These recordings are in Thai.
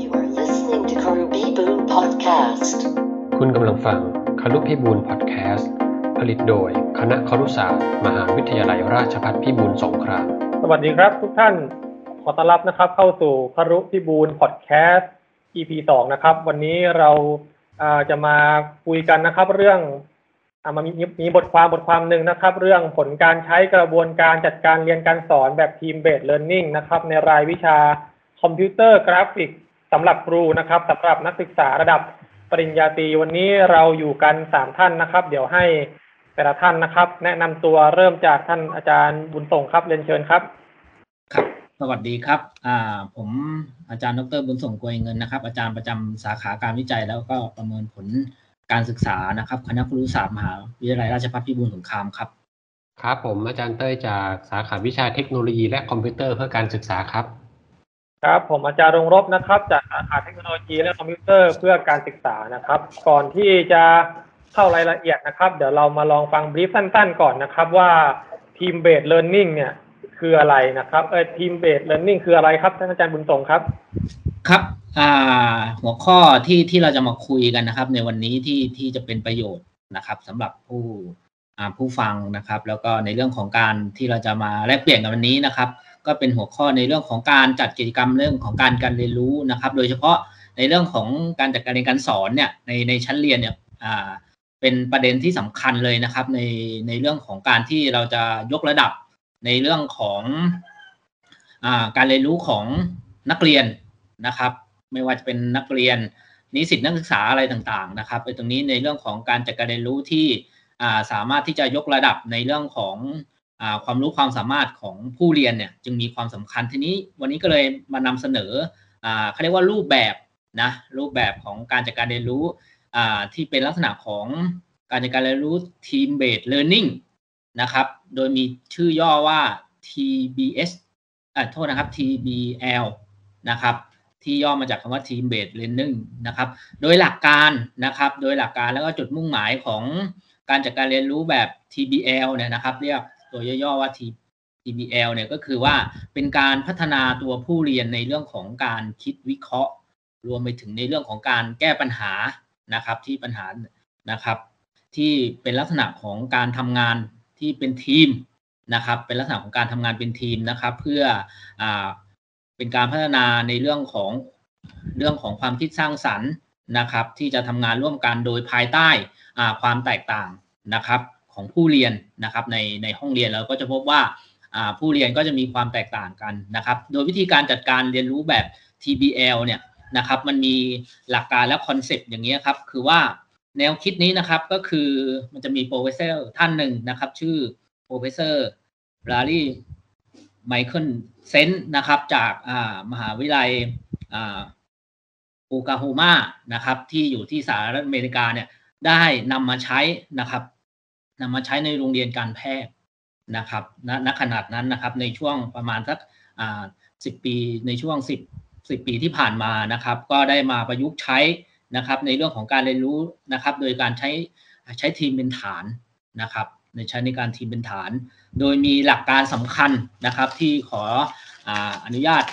You are listening to Karubibu Podcast. คุณกำลังฟังคารุพิบูลพอดแคสต์ผลิตโดยคณะครุศาสตร์มหาวิทยาลัยราชภัฏพิบูลสงคราม สวัสดีครับทุกท่านขอต้อนรับนะครับ เข้าสู่คารุพิบูลพอดแคสต์ EP สองนะครับ วันนี้เราอ่าจะมาคุยกันนะครับ เรื่องอ่ามามีมีบทความบทความหนึ่งนะครับ เรื่องผลการใช้กระบวนการจัดการเรียนการสอนแบบทีมเบสเลิร์นนิ่งนะครับ ในรายวิชาคอมพิวเตอร์กราฟิก สำหรับครูนะครับสำหรับนักศึกษาระดับปริญญาตรีวันนี้เราอยู่กันสามท่านนะครับ เดี๋ยวให้แต่ละท่านนะครับ แนะนำตัวเริ่มจากท่านอาจารย์บุญส่งครับเรียนเชิญครับ ครับ สวัสดีครับอ่าผมอาจารย์ดรบุญส่งกวยเงินนะครับ อาจารย์ประจำสาขาการวิจัยแล้วก็ประเมินผลการศึกษานะครับ คณะครุศาสตร์มหาวิทยาลัยราชภัฏพิบูลสงครามครับ ครับผมอาจารย์เต้ยจากสาขาวิชาเทคโนโลยีและคอมพิวเตอร์เพื่อการศึกษาครับ ครับผมอาจารย์รงรบนะครับ จากสาขาเทคโนโลยีและคอมพิวเตอร์เพื่อการศึกษานะครับ ก่อนที่จะเข้ารายละเอียดนะครับ เดี๋ยวเรามาลองฟัง brief สั้นๆ ก่อนนะครับ ว่า team-based learning เนี่ยคืออะไรนะครับเออ team-based learning คืออะไรครับท่านอาจารย์บุญส่งครับ ครับอ่าหัวข้อที่ที่เราจะมาคุยกันนะครับ ในวันนี้ที่ที่จะเป็นประโยชน์นะครับสำหรับผู้อ่าผู้ฟังนะครับ แล้วก็ในเรื่องของการที่เราจะมาแลกเปลี่ยนกันวันนี้นะครับ ก็เป็นหัวข้อในเรื่องของการจัดกิจกรรมเรื่องของการการเรียนรู้นะครับ โดยเฉพาะในเรื่องของการจัดการเรียนการสอนเนี่ยในในชั้นเรียนเนี่ยอ่าเป็นประเด็นที่สำคัญเลยนะครับ ในในเรื่องของการที่เราจะยกระดับในเรื่องของอ่าการเรียนรู้ของนักเรียนนะครับ ไม่ว่าจะเป็นนักเรียนนิสิตนักศึกษาอะไรต่างๆนะครับไอ้ตรงนี้ในเรื่องของการจัดการเรียนรู้ที่อ่าสามารถที่จะยกระดับในเรื่องของ ความรู้ความสามารถของผู้เรียนเนี่ยจึงมีความสำคัญทีนี้วันนี้ก็เลยมานำเสนอเขาเรียกว่ารูปแบบนะรูปแบบของการจัดการเรียนรู้ที่เป็นลักษณะของการจัดการเรียนรู้ team based learning นะครับ โดยมีชื่อย่อว่า TBS อ่าโทษนะครับ TBL นะครับที่ย่อมาจากคำว่า Team Based Learning นะครับ โดยหลักการนะครับ โดยหลักการแล้วก็จุดมุ่งหมายของการจัดการเรียนรู้แบบ TBL เนี่ยนะครับ เรียก ตัวย่อๆว่า TBL เนี่ยก็คือว่าเป็นการพัฒนาตัวผู้เรียนในเรื่องของการคิดวิเคราะห์ รวมไปถึงในเรื่องของการแก้ปัญหานะครับที่ปัญหานะครับ ที่เป็นลักษณะของการทำงานที่เป็นทีมนะครับ เป็นลักษณะของการทำงานเป็นทีมนะครับ เพื่ออเป็นการพัฒนาในเรื่องของเรื่องของความคิดสร้างสรรค์นะครับ ที่จะทำงานร่วมกันโดยภายใต้อ่าความแตกต่างนะครับ ของผู้เรียนนะครับในในห้องเรียนเราก็จะพบว่าผู้เรียนก็จะมีความแตกต่างกันนะครับ โดยวิธีการจัดการเรียนรู้แบบ TBL เนี่ยนะครับมันมีหลักการและ concept อย่างนี้ครับ คือว่าแนวคิดนี้นะครับก็คือมันจะมี professor ท่านหนึ่งนะครับ ชื่อ Professor Larry Michaelsen นะครับ จากมหาวิทยาลัยอ่าโอคลาโฮมานะครับ ที่อยู่ที่สหรัฐอเมริกาเนี่ยได้นำมาใช้นะครับ นำมาใช้ในโรงเรียนการแพทย์นะครับณณขณะนั้นนะครับในช่วงประมาณสักสิบปีในช่วงสิบสิบปีที่ผ่านมานะครับ ก็ได้มาประยุกต์ใช้นะครับ ในเรื่องของการเรียนรู้นะครับ โดยการใช้ใช้ทีมเป็นฐานนะครับ ในใช้ในการทีมเป็นฐาน โดยมีหลักการสำคัญนะครับที่ขออนุญาต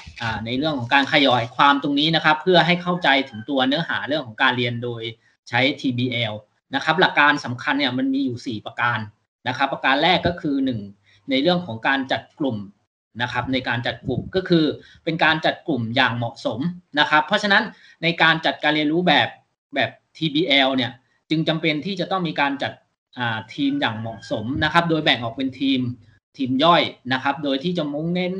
ในเรื่องของการขยายความตรงนี้นะครับ เพื่อให้เข้าใจถึงตัวเนื้อหาเรื่องของการเรียนโดยใช้ TBL นะครับ หลักการสำคัญเนี่ยมันมีอยู่ 4 ประการนะครับ ประการแรกก็คือ 1 ในเรื่องของการจัดกลุ่มนะครับ ในการจัดกลุ่มก็คือเป็นการจัดกลุ่มอย่างเหมาะสมนะครับ เพราะฉะนั้นในการจัดการเรียนรู้แบบแบบ TBL เนี่ยจึงจำเป็นที่จะต้องมีการจัดทีมอย่างเหมาะสมนะครับ โดยแบ่งออกเป็นทีมทีมย่อยนะครับ โดยที่จะมุ่งเน้น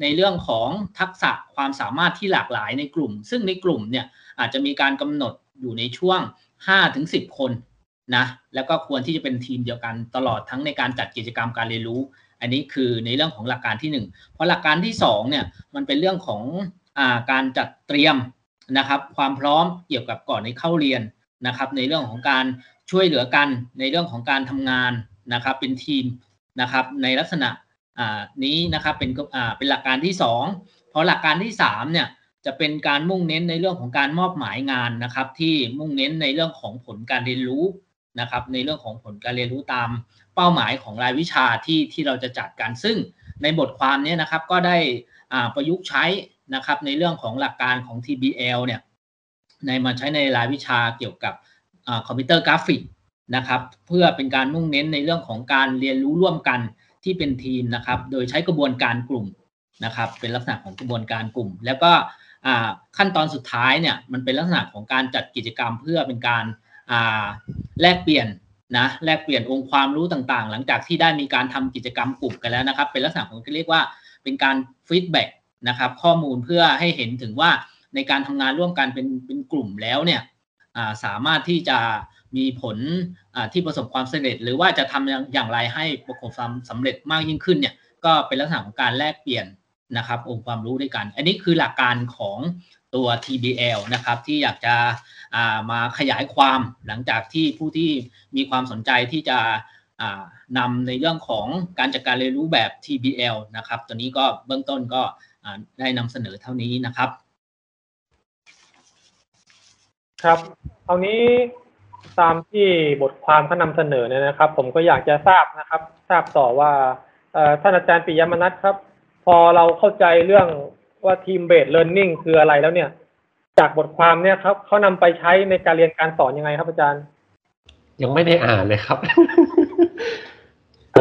ในเรื่องของทักษะความสามารถที่หลากหลายในกลุ่ม ซึ่งในกลุ่มเนี่ยอาจจะมีการกำหนดอยู่ในช่วง 5-10 คน นะแล้วก็ควรที่จะเป็นทีมเดียวกันตลอดทั้งในการจัดกิจกรรมการเรียนรู้ อันนี้คือในเรื่องของหลักการที่ 1 เพราะหลักการที่2เนี่ยมันเป็นเรื่องของอาการจัดเตรียมนะครับ ความพร้อมเกี่ยวกับก่อนในเข้าเรียนนะครับ ในเรื่องของการช่วยเหลือกันในเรื่องของการทำงานนะครับ เป็นทีมนะครับในลักษณะนี้นะครับเป็นเป็นหลักการที่ 2 เพราะหลักการที่3เนี่ยจะเป็นการมุ่งเน้นในเรื่องของการมอบหมายงานนะครับ ที่มุ่งเน้นในเรื่องของผลการเรียนรู้ นะครับในเรื่องของผลการเรียนรู้ตามเป้าหมายของรายวิชาที่ที่เราจะจัดกัน ซึ่งในบทความนี้นะครับก็ได้ประยุกต์ใช้นะครับในเรื่องของหลักการของ TBL เนี่ยในมาใช้ในรายวิชาเกี่ยวกับคอมพิวเตอร์กราฟิกนะครับเพื่อเป็นการมุ่งเน้นในเรื่องของการเรียนรู้ร่วมกันที่เป็นทีมนะครับโดยใช้กระบวนการกลุ่มนะครับเป็นลักษณะของกระบวนการกลุ่ม แล้วก็ขั้นตอนสุดท้ายเนี่ยมันเป็นลักษณะของการจัดกิจกรรมเพื่อเป็นการ แลกเปลี่ยนนะแลกเปลี่ยนองค์ความรู้ต่างๆ หลังจากที่ได้มีการทำกิจกรรมกลุ่มกันแล้วนะครับ เป็นลักษณะของที่เรียกว่าเป็นการฟีดแบ็กนะครับข้อมูลเพื่อให้เห็นถึงว่าในการทำงานร่วมกันเป็นเป็นกลุ่มแล้วเนี่ยสามารถที่จะมีผลที่ประสบความสำเร็จ หรือว่าจะทำอย่างไรให้ประสบความสำเร็จมากยิ่งขึ้นเนี่ยก็เป็นลักษณะของการแลกเปลี่ยนนะครับองค์ความรู้ด้วยกัน อันนี้คือหลักการของตัว TBL นะครับที่อยากจะ มาขยายความหลังจากที่ผู้ที่มีความสนใจที่จะนำในเรื่องของการจัดการเรียนรู้แบบ TBL นะครับ ตัวนี้ก็เบื้องต้นก็ได้นำเสนอเท่านี้นะครับ ครับเอานี้ตามที่บทความเขานำเสนอเนี่ยนะครับ ผมก็อยากจะทราบนะครับ ทราบต่อว่าท่านอาจารย์ปิยมนัทครับ พอเราเข้าใจเรื่องว่า team-based learning คืออะไรแล้วเนี่ย จากบทความเนี่ยครับเขานำไปใช้ในการเรียนการสอนยังไงครับอาจารย์ ยังไม่ได้อ่านเลยครับเ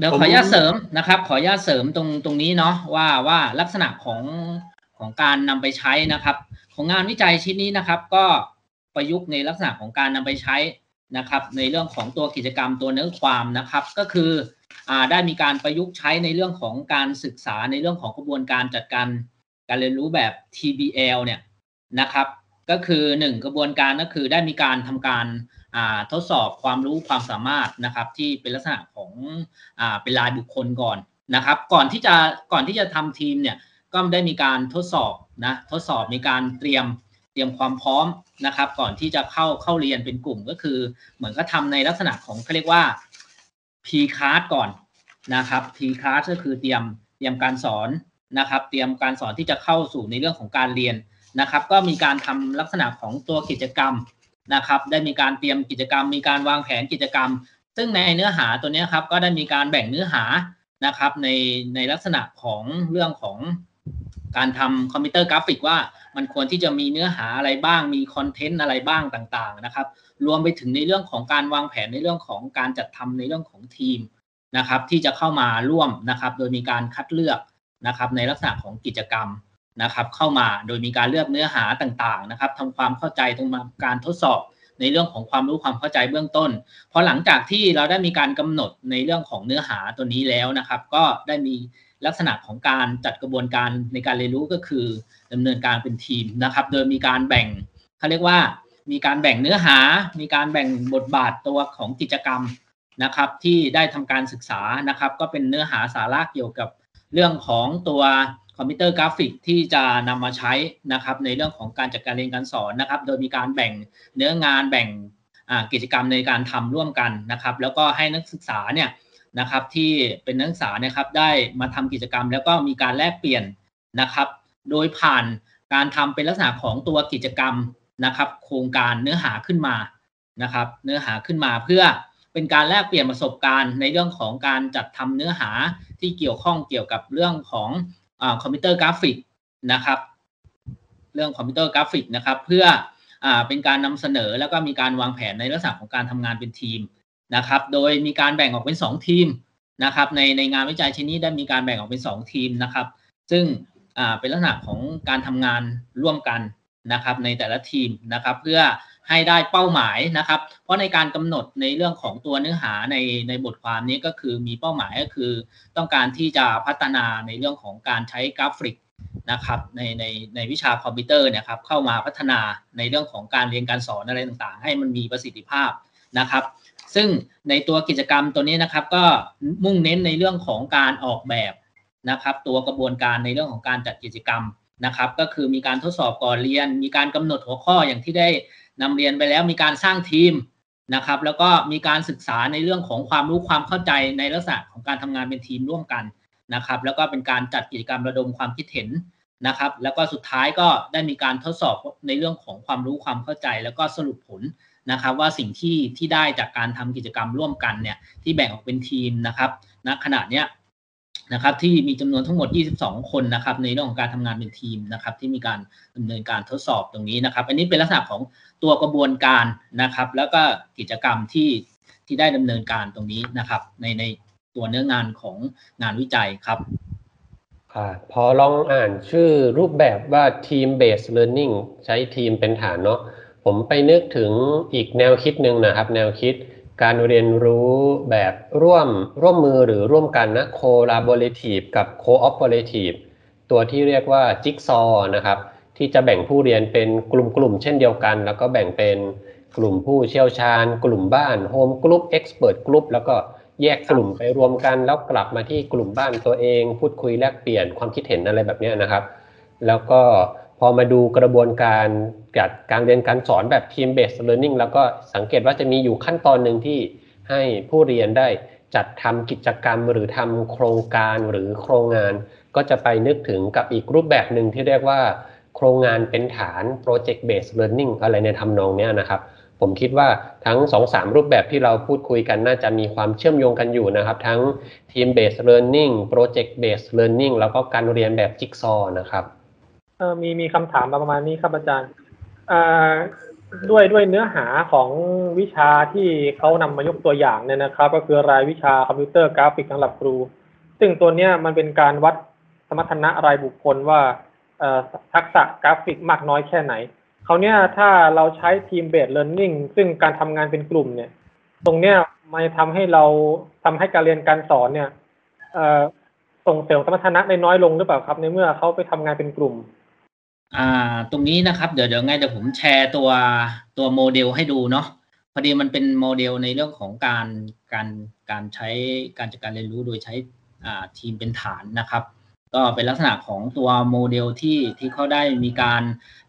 ดี๋ยวขออนุญาตเสริมนะครับ ขออนุญาตเสริมตรงตรงนี้เนาะว่าว่าลักษณะของของการนำไปใช้นะครับ ของงานวิจัยชิ้นนี้นะครับ ก็ประยุกต์ในลักษณะของการนำไปใช้นะครับ ในเรื่องของตัวกิจกรรมตัวเนื้อความนะครับ ก็คืออ่าได้มีการประยุกต์ใช้ในเรื่องของการศึกษาในเรื่องของกระบวนการจัดการการเรียนรู้แบบ TBL เนี่ย นะครับ ก็คือหนึ่งกระบวนการก็คือได้มีการทำการทดสอบความรู้ความสามารถนะครับ ที่เป็นลักษณะของอเป็นรายบุคคลก่อนนะครับ ก่อนที่จะก่อนที่จะทำทีมเนี่ยก็ได้มีการทดสอบนะทดสอบมีการเตรียมเตรียมความพร้อมนะครับ ก่อนที่จะเข้าเข้าเรียนเป็นกลุ่มก็คือ เหมือนก็ทำในลักษณะของเขาเรียกว่า P class ก่อนนะครับ P class ก็คือเตรียมเตรียมการสอนนะครับ เตรียมการสอนที่จะเข้าสู่ในเรื่องของการเรียน นะครับ ก็มีการทำลักษณะของตัวกิจกรรมนะครับ ได้มีการเตรียมกิจกรรม มีการวางแผนกิจกรรม ซึ่งในเนื้อหาตัวนี้ครับก็ได้มีการแบ่งเนื้อหานะครับ ในในลักษณะของเรื่องของการทำคอมพิวเตอร์กราฟิกว่ามันควรที่จะมีเนื้อหาอะไรบ้าง มี content อะไรบ้างต่างๆนะครับ รวมไปถึงในเรื่องของการวางแผนในเรื่องของการจัดทำในเรื่องของทีมนะครับ ที่จะเข้ามาร่วมนะครับ โดยมีการคัดเลือกนะครับ ในลักษณะของกิจกรรม นะครับเข้ามาโดยมีการเลือกเนื้อหาต่างๆนะครับทำความเข้าใจตรงมาการทดสอบในเรื่องของความรู้ความเข้าใจเบื้องต้น พอหลังจากที่เราได้มีการกำหนดในเรื่องของเนื้อหาตัวนี้แล้วนะครับ ก็ได้มีลักษณะของการจัดกระบวนการในการเรียนรู้ก็คือดำเนินการเป็นทีมนะครับ โดยมีการแบ่งเขาเรียกว่ามีการแบ่งเนื้อหา มีการแบ่งบทบาทตัวของกิจกรรมนะครับ ที่ได้ทำการศึกษานะครับ ก็เป็นเนื้อหาสาระเกี่ยวกับเรื่องของตัว คอมพิวเตอร์กราฟิกที่จะนำมาใช้นะครับในเรื่องของการจัดการเรียนการสอนนะครับ โดยมีการแบ่งเนื้องานแบ่งกิจกรรมในการทำร่วมกันนะครับ แล้วก็ให้นักศึกษาเนี่ยนะครับที่เป็นนักศึกษานะครับได้มาทำกิจกรรม แล้วก็มีการแลกเปลี่ยนนะครับ โดยผ่านการทำเป็นลักษณะของตัวกิจกรรมนะครับ โครงการเนื้อหาขึ้นมานะครับ เนื้อหาขึ้นมาเพื่อเป็นการแลกเปลี่ยนประสบการณ์ในเรื่องของการจัดทำเนื้อหาที่เกี่ยวข้องเกี่ยวกับเรื่องของ คอมพิวเตอร์กราฟิกนะครับ เรื่องคอมพิวเตอร์กราฟิกนะครับ เพื่ออเป็นการนำเสนอแล้วก็มีการวางแผนในลักษณะของการทำงานเป็นทีมนะครับ โดยมีการแบ่งออกเป็น 2 ทีมนะครับ ในในงานวิจัยชิ้นนี้ได้มีการแบ่งออกเป็น 2 ทีมนะครับ ซึ่งเป็นลักษณะของการทำงานร่วมกันนะครับ ในแต่ละทีมนะครับ เพื่อ ให้ได้เป้าหมายนะครับ เพราะในการกำหนดในเรื่องของตัวเนื้อหาในในบทความนี้ก็คือมีเป้าหมายก็คือ ต้องการที่จะพัฒนาในเรื่องของการใช้กราฟิกนะครับในในในวิชาคอมพิวเตอร์เนี่ยครับเข้ามาพัฒนาในเรื่องของการเรียนการสอนอะไรต่างๆ ให้มันมีประสิทธิภาพนะครับ ซึ่งในตัวกิจกรรมตัวนี้นะครับก็มุ่งเน้นในเรื่องของการออกแบบนะครับ ตัวกระบวนการในเรื่องของการจัดกิจกรรมนะครับ ก็คือมีการทดสอบก่อนเรียน มีการกำหนดหัวข้ออย่างที่ได้ นำเรียนไปแล้วมีการสร้างทีมนะครับ แล้วก็มีการศึกษาในเรื่องของความรู้ความเข้าใจในลักษณะของการทำงานเป็นทีมร่วมกันนะครับ แล้วก็เป็นการจัดกิจกรรมระดมความคิดเห็นนะครับ แล้วก็สุดท้ายก็ได้มีการทดสอบในเรื่องของความรู้ความเข้าใจ แล้วก็สรุปผลนะครับว่าสิ่งที่ที่ได้จากการทำกิจกรรมร่วมกันเนี่ยที่แบ่งออกเป็นทีมนะครับณขณะเนี้ย นะครับที่มีจำนวนทั้งหมด 22 คนนะครับในเรื่องของการทำงานเป็นทีมนะครับที่มีการดำเนินการทดสอบตรงนี้นะครับ อันนี้เป็นลักษณะของตัวกระบวนการนะครับ แล้วก็กิจกรรมที่ที่ได้ดำเนินการตรงนี้นะครับ ในในตัวเนื้องานของงานวิจัยครับค่ะพอลองอ่านชื่อรูปแบบว่า team based learning ใช้ทีมเป็นฐานเนาะผมไปนึกถึงอีกแนวคิดหนึ่งนะครับ แนวคิด การเรียนรู้แบบร่วมร่วมมือหรือร่วมกันนะ collaborative กับ cooperative ตัวที่เรียกว่า jigsaw นะครับ ที่จะแบ่งผู้เรียนเป็นกลุ่มๆเช่นเดียวกัน แล้วก็แบ่งเป็นกลุ่มผู้เชี่ยวชาญ กลุ่มบ้าน home group expert group แล้วก็แยกกลุ่มไปรวมกันแล้วกลับมาที่กลุ่มบ้านตัวเอง พูดคุยแลกเปลี่ยนความคิดเห็นอะไรแบบนี้นะครับ แล้วก็ อมาดูกระบวนการกัดการเรียนการสอนแบบ team based learning แล้วก็สังเกตว่าจะมีอยู่ขั้นตอนหนึ่งที่ให้ผู้เรียนได้จัดทำกิจกรรมหรือทำโครงการหรือโครงงาน ก็จะไปนึกถึงกับอีกรูปแบบหนึ่งที่เรียกว่า โครงงานเป็นฐาน project based learning อะไรในทำนองนี้นะครับ ผมคิดว่าทั้ง2อสามรูปแบบที่เราพูดคุยกันน่าจะมีความเชื่อมโยงกันอยู่นะครับ ทั้ง team based learning project based learning แล้วก็การเรียนแบบจิ๊กซอว์นะครับ เออมีมีคำถามมาประมาณนี้ครับอาจารย์อ่าด้วยด้วยเนื้อหาของวิชาที่เขานำมายกตัวอย่างเนี่ยนะครับ ก็คือรายวิชาคอมพิวเตอร์กราฟิกสำหรับครู ซึ่งตัวเนี้ยมันเป็นการวัดสมรรถนะรายบุคคลว่าเอ่อทักษะกราฟิกมากน้อยแค่ไหนเขาเนี้ยถ้าเราใช้ทีมเบสเ e ร์นนิ่งซึ่งการทำงานเป็นกลุ่มเนี่ย ตรงเนี้ยมันทำให้เราทำให้การเรียนการสอนเนี่ยเอ่อส่งเสริมสมรรถนะได้น้อยลงหรือเปล่าครับ ในเมื่อเขาไปทำงานเป็นกลุ่ม อ่าตรงนี้นะครับเดี๋ยวเดี๋ยวไงเดี๋ยวผมแชร์ตัวตัวโมเดลให้ดูเนาะพอดีมันเป็นโมเดลในเรื่องของการการการใช้การจัดการเรียนรู้โดยใช้อ่าทีมเป็นฐานนะครับ ก็เป็นลักษณะของตัวโมเดลที่ที่เขาได้มีการ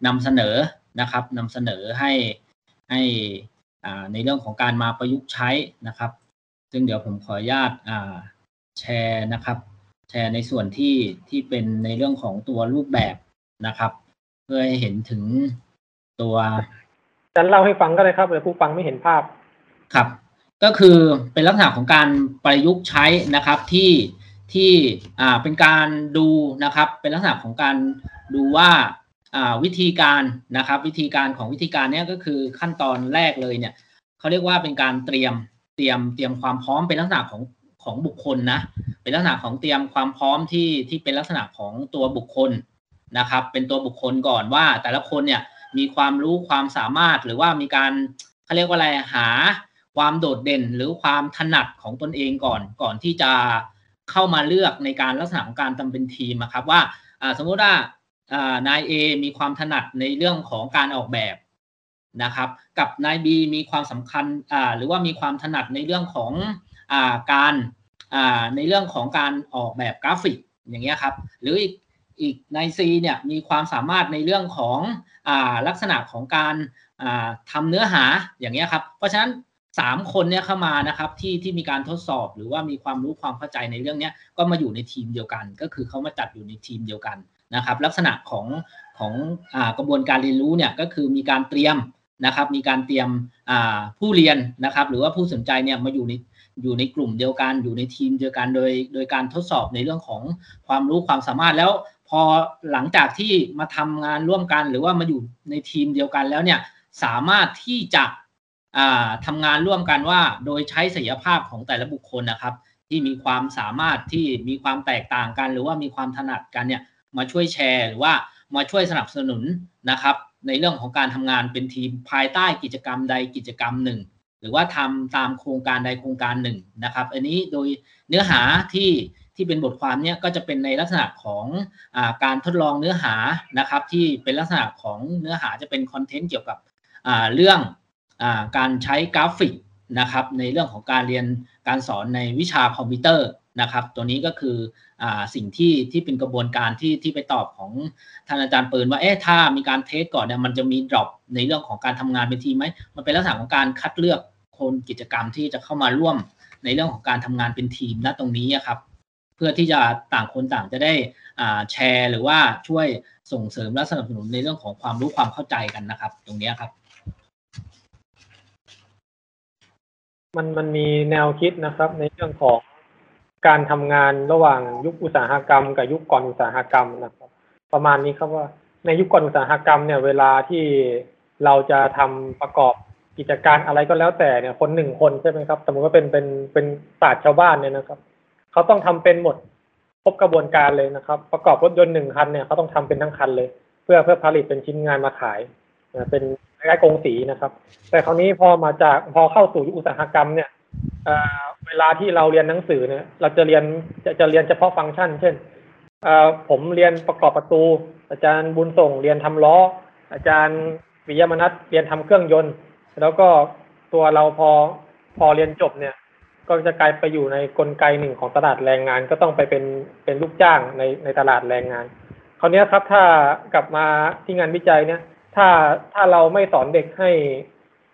นำเสนอนะครับนำเสนอให้ให้อ่าในเรื่องของการมาประยุกต์ใช้นะครับ ซึ่งเดี๋ยวผมขออนุญาตอ่าแชร์นะครับ แชร์ในส่วนที่ที่เป็นในเรื่องของตัวรูปแบบนะครับ เพื่อให้เห็นถึงตัวอาจารย์เล่าให้ฟังก็ได้ครับเดี๋ยวผู้ฟังไม่เห็นภาพครับ ก็คือเป็นลักษณะของการประยุกต์ใช้นะครับที่ที่อ่าเป็นการดูนะครับ เป็นลักษณะของการดูว่าอ่าวิธีการนะครับ วิธีการของวิธีการเนี้ยก็คือขั้นตอนแรกเลยเนี่ยเขาเรียกว่าเป็นการเตรียมเตรียมเตรียมความพร้อมเป็นลักษณะของของบุคคลนะเป็นลักษณะของเตรียมความพร้อมที่ที่เป็นลักษณะของตัวบุคคล นะครับ เป็นตัวบุคคลก่อนว่า แต่ละคนเนี่ยมีความรู้ความสามารถหรือว่ามีการเขาเรียกว่าอะไรหาความโดดเด่นหรือความถนัดของตนเองก่อนก่อนที่จะเข้ามาเลือกในการลักษณะของการทำเป็นทีมนะครับว่าสมมุติว่านายเอมีความถนัดในเรื่องของการออกแบบนะครับ กับนายบีมีความสำคัญหรือว่ามีความถนัดในเรื่องของอการในเรื่องของการออกแบบกราฟิกอย่างเงี้ยครับ หรืออีก อีกในซีเนี่ยมีความสามารถในเรื่องของอลักษณะของการทำเนื้อหาอย่างเงี้ยครับ เพราะฉะนั้นสามคนเนี่ยเข้ามานะครับที่ที่มีการทดสอบหรือว่ามีความรู้ความเข้าใจในเรื่องนี้ก็มาอยู่ในทีมเดียวกัน ก็คือเขามาจัดอยู่ในทีมเดียวกันนะครับ ลักษณะของของอกระบวนการเรียนรู้เนี่ยก็คือมีการเตรียมนะครับมีการเตรียมผู้เรียนนะครับหรือว่าผู้สนใจเนี่ยมาอยู่ในอยู่ในกลุ่มเดียวกันอยู่ในทีมเดียวกันโดยโดยการทดสอบในเรื่องของความรู้ความสามารถแล้ว พอหลังจากที่มาทำงานร่วมกัน หรือว่ามาอยู่ในทีมเดียวกันแล้วเนี่ยสามารถที่จะทำงานร่วมกันว่า โดยใช้ศักยภาพของแต่ละบุคคลนะครับ ที่มีความสามารถที่มีความแตกต่างกัน หรือว่ามีความถนัดกันเนี่ยมาช่วยแชร์ หรือว่ามาช่วยสนับสนุนนะครับ ในเรื่องของการทำงานเป็นทีมภายใต้กิจกรรมใดกิจกรรมหนึ่ง หรือว่าทำตามโครงการใดโครงการหนึ่งนะครับ อันนี้โดยเนื้อหาที่ ที่เป็นบทความเนี่ยก็จะเป็นในลักษณะของอการทดลองเนื้อหานะครับ ที่เป็นลักษณะของเนื้อหาจะเป็นคอนเทนต์เกี่ยวกับเรื่องอการใช้กราฟิกนะครับ ในเรื่องของการเรียนการสอนในวิชาคอมพิวเตอร์นะครับ ตัวนี้ก็คืออสิ่งที่ที่เป็นกระบวนการที่ที่ไปตอบของท่านอาจารย์ปืนว่าเอ๊ะถ้ามีการ test ก่อนเนี่ยมันจะมี dropในเรื่องของการทำงานเป็นทีมไหมมันเป็นลักษณะของการคัดเลือกคนกิจกรรมที่จะเข้ามาร่วมในเรื่องของการทำงานเป็นทีมณตรงนี้ครับ เพื่อที่จะต่างคนต่างจะได้แชร์ หรือว่าช่วยส่งเสริมและสนับสนุนในเรื่องของความรู้ความเข้าใจกันนะครับ ตรงนี้ครับ มันมันมีแนวคิดนะครับ ในเรื่องของการทำงานระหว่างยุคอุตสาหกรรม กับยุคก่อนอุตสาหกรรมนะครับ ประมาณนี้ครับว่าในยุคก่อนอุตสาหกรรมเนี่ยเวลาที่เราจะทำประกอบกิจการอะไรก็แล้วแต่เนี่ยคนหนึ่งคนใช่ไหมครับ สมมติว่าเป็นเป็นเป็นศาสตร์ชาวบ้านเนี่ยนะครับ เขาต้องทำเป็นหมดครบกระบวนการเลยนะครับ ประกอบรถยนต์หนึ่งคันเนี่ยเขาต้องทำเป็นทั้งคันเลย เพื่อเพื่อผลิตเป็นชิ้นงานมาขายเป็นคล้ายๆกงสีนะครับ แต่คราวนี้พอมาจากพอเข้าสู่อุตสาหกรรมเนี่ยเวลาที่เราเรียนหนังสือเนี่ย เราจะเรียนจะจะเรียนเฉพาะฟังก์ชัน เช่นผมเรียนประกอบประตู อาจารย์บุญส่งเรียนทำล้อ อาจารย์วิยมนัทเรียนทำเครื่องยนต์ แล้วก็ตัวเราพอพอเรียนจบเนี่ย ก็จะกลายไปอยู่ในกลไกหนึ่งของตลาดแรงงาน ก็ต้องไปเป็นเป็นลูกจ้างในในตลาดแรงงานคราวนี้ครับถ้ากลับมาที่งานวิจัยเนี่ย ถ้าถ้าเราไม่สอนเด็กให้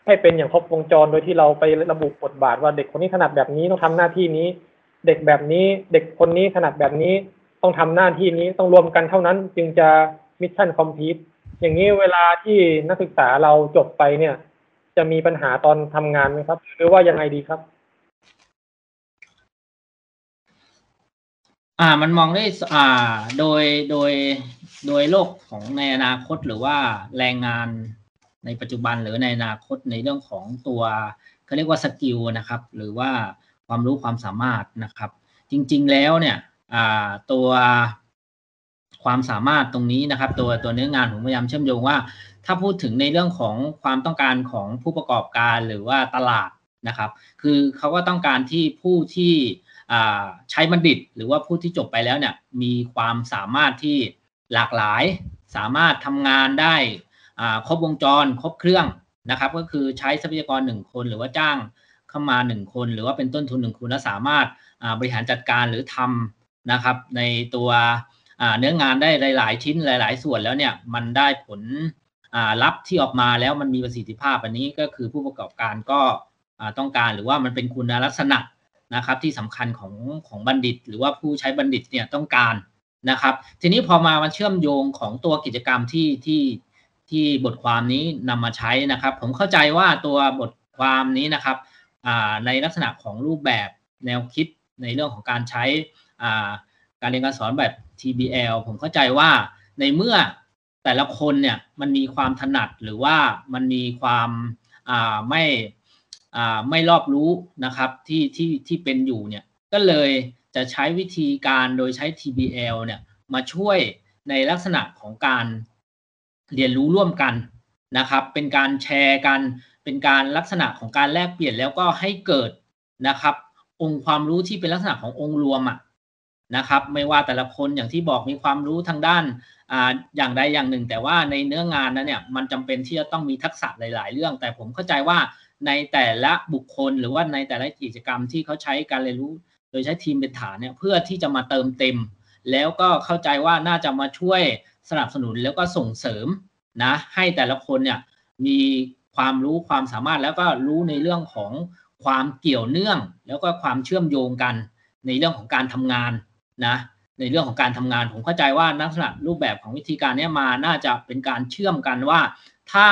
ให้เป็นอย่างครบวงจรโดยที่เราไประบุบทบาทว่าเด็กคนนี้ถนัดแบบนี้ต้องทำหน้าที่นี้ เด็กแบบนี้เด็กคนนี้ถนัดแบบนี้ต้องทำหน้าที่นี้ต้องรวมกันเท่านั้น จึงจะ mission complete อย่างนี้เวลาที่นักศึกษาเราจบไปเนี่ย จะมีปัญหาตอนทำงานไหมครับ หรือว่ายังไงดีครับ อ่ามันมองได้อ่าโดยโดยโดยโลกของในอนาคตหรือว่าแรงงานในปัจจุบันหรือในอนาคตในเรื่องของตัวเขาเรียกว่าสกิลนะครับ หรือว่าความรู้ความสามารถนะครับ จริง ๆแล้วเนี่ยตัวความสามารถตรงนี้นะครับ ตัวตัวเนื้องานผมพยายามเชื่อมโยงว่า ถ้าพูดถึงในเรื่องของความต้องการของผู้ประกอบการหรือว่าตลาดนะครับ คือเขาก็ต้องการที่ผู้ที่ ใช้บัณฑิต หรือว่าผู้ที่จบไปแล้วเนี่ยมีความสามารถที่หลากหลาย สามารถทำงานได้ครบวงจร ครบเครื่องนะครับ ก็คือใช้ทรัพยากรหนึ่งคน หรือว่าจ้างเข้ามาหนึ่งคน หรือว่าเป็นต้นทุนหนึ่งคนและสามารถบริหารจัดการหรือทำนะครับ ในตัวเนื้องานได้หลาย ๆ ชิ้นหลาย ๆ ส่วนแล้วเนี่ยมันได้ผลลัพธ์ที่ออกมาแล้วมันมีประสิทธิภาพอันนี้ก็คือผู้ประกอบการก็ต้องการหรือว่ามันเป็นคุณลักษณะ นะครับที่สำคัญของของบัณฑิต หรือว่าผู้ใช้บัณฑิตเนี่ยต้องการนะครับ ทีนี้พอมามาเชื่อมโยงของตัวกิจกรรมที่ที่ที่บทความนี้นำมาใช้นะครับ ผมเข้าใจว่าตัวบทความนี้นะครับในลักษณะของรูปแบบแนวคิดในเรื่องของการใช้การเรียนการสอนแบบ TBL ผมเข้าใจว่าในเมื่อแต่ละคนเนี่ยมันมีความถนัดหรือว่ามันมีความไม่ ไม่รอบรู้นะครับที่ที่ที่เป็นอยู่เนี่ยก็เลยจะใช้วิธีการโดยใช้ TBL เนี่ยมาช่วยในลักษณะของการเรียนรู้ร่วมกันนะครับ เป็นการแชร์กัน เป็นการลักษณะของการแลกเปลี่ยนแล้วก็ให้เกิดนะครับ องค์ความรู้ที่เป็นลักษณะขององค์รวมอะนะครับ ไม่ว่าแต่ละคนอย่างที่บอกมีความรู้ทางด้านอ่าอย่างใดอย่างหนึ่ง แต่ว่าในเนื้องานนั้นเนี่ยมันจำเป็นที่จะต้องมีทักษะหลาย ๆ เรื่อง แต่ผมเข้าใจว่า ในแต่ละบุคคลหรือว่าในแต่ละกิจกรรมที่เขาใช้การเรียนรู้ โดยใช้ทีมเป็นฐานเนี่ยเพื่อที่จะมาเติมเต็ม แล้วก็เข้าใจว่าน่าจะมาช่วยสนับสนุนแล้วก็ส่งเสริมนะให้แต่ละคนเนี่ยมีความรู้ความสามารถแล้วก็รู้ในเรื่องของความเกี่ยวเนื่อง แล้วก็ความเชื่อมโยงกันในเรื่องของการทำงานนะในเรื่องของการทำงานผมเข้าใจว่าลักษณะรูปแบบของวิธีการนี้มาน่าจะเป็นการเชื่อมกันว่า ถ้า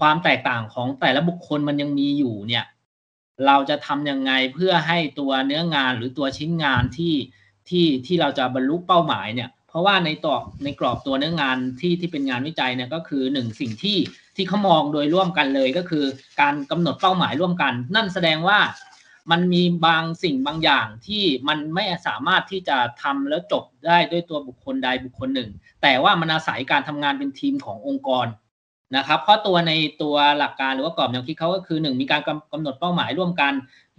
ความแตกต่างของแต่ละบุคคลมันยังมีอยู่เนี่ย เราจะทำยังไงเพื่อให้ตัวเนื้องานหรือตัวชิ้นงานที่ที่ที่เราจะบรรลุเป้าหมายเนี่ย เพราะว่าในต่อในกรอบตัวเนื้องานที่ที่เป็นงานวิจัยเนี่ยก็คือหนึ่งสิ่งที่ที่เขามองโดยร่วมกันเลยก็คือ การกำหนดเป้าหมายร่วมกัน นั่นแสดงว่ามันมีบางสิ่งบางอย่างที่มันไม่สามารถที่จะทำแล้วจบได้ด้วยตัวบุคคลใดบุคคลหนึ่ง แต่ว่ามันอาศัยการทำงานเป็นทีมขององค์กร นะครับเพราะตัวในตัวหลักการหรือว่ากรอบแนวคิดเขาก็คือหนึ่งมีการกำหนดเป้าหมายร่วมกัน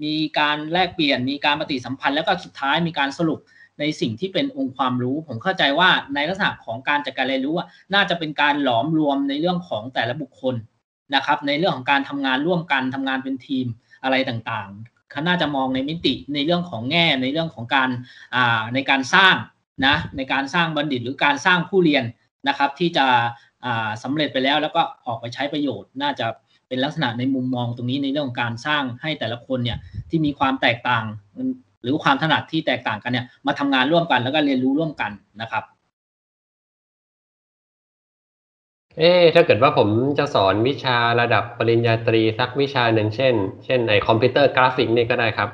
มีการแลกเปลี่ยน มีการปฏิสัมพันธ์ แล้วก็สุดท้ายมีการสรุปในสิ่งที่เป็นองค์ความรู้ ผมเข้าใจว่าในลักษณะของการจัดการเรียนรู้น่าจะเป็นการหลอมรวมในเรื่องของแต่ละบุคคลนะครับในเรื่องของการทำงานร่วมกันทำงานเป็นทีมอะไรต่างๆเขาน่าจะมองในมิติในเรื่องของแง่ในเรื่องของการในการสร้างนะในการสร้างบัณฑิตหรือการสร้างผู้เรียนนะครับที่จะ สำเร็จไปแล้วแล้วก็ออกไปใช้ประโยชน์ น่าจะเป็นลักษณะในมุมมองตรงนี้ในเรื่องของการสร้างให้แต่ละคนเนี่ยที่มีความแตกต่าง หรือความถนัดที่แตกต่างกันเนี่ยมาทำงานร่วมกันแล้วก็เรียนรู้ร่วมกันนะครับ เอ๊ถ้าเกิดว่าผมจะสอนวิชาระดับปริญญาตรีสักวิชาหนึ่งเช่น เช่นไอคอมพิวเตอร์กราฟิกนี่ก็ได้ครับ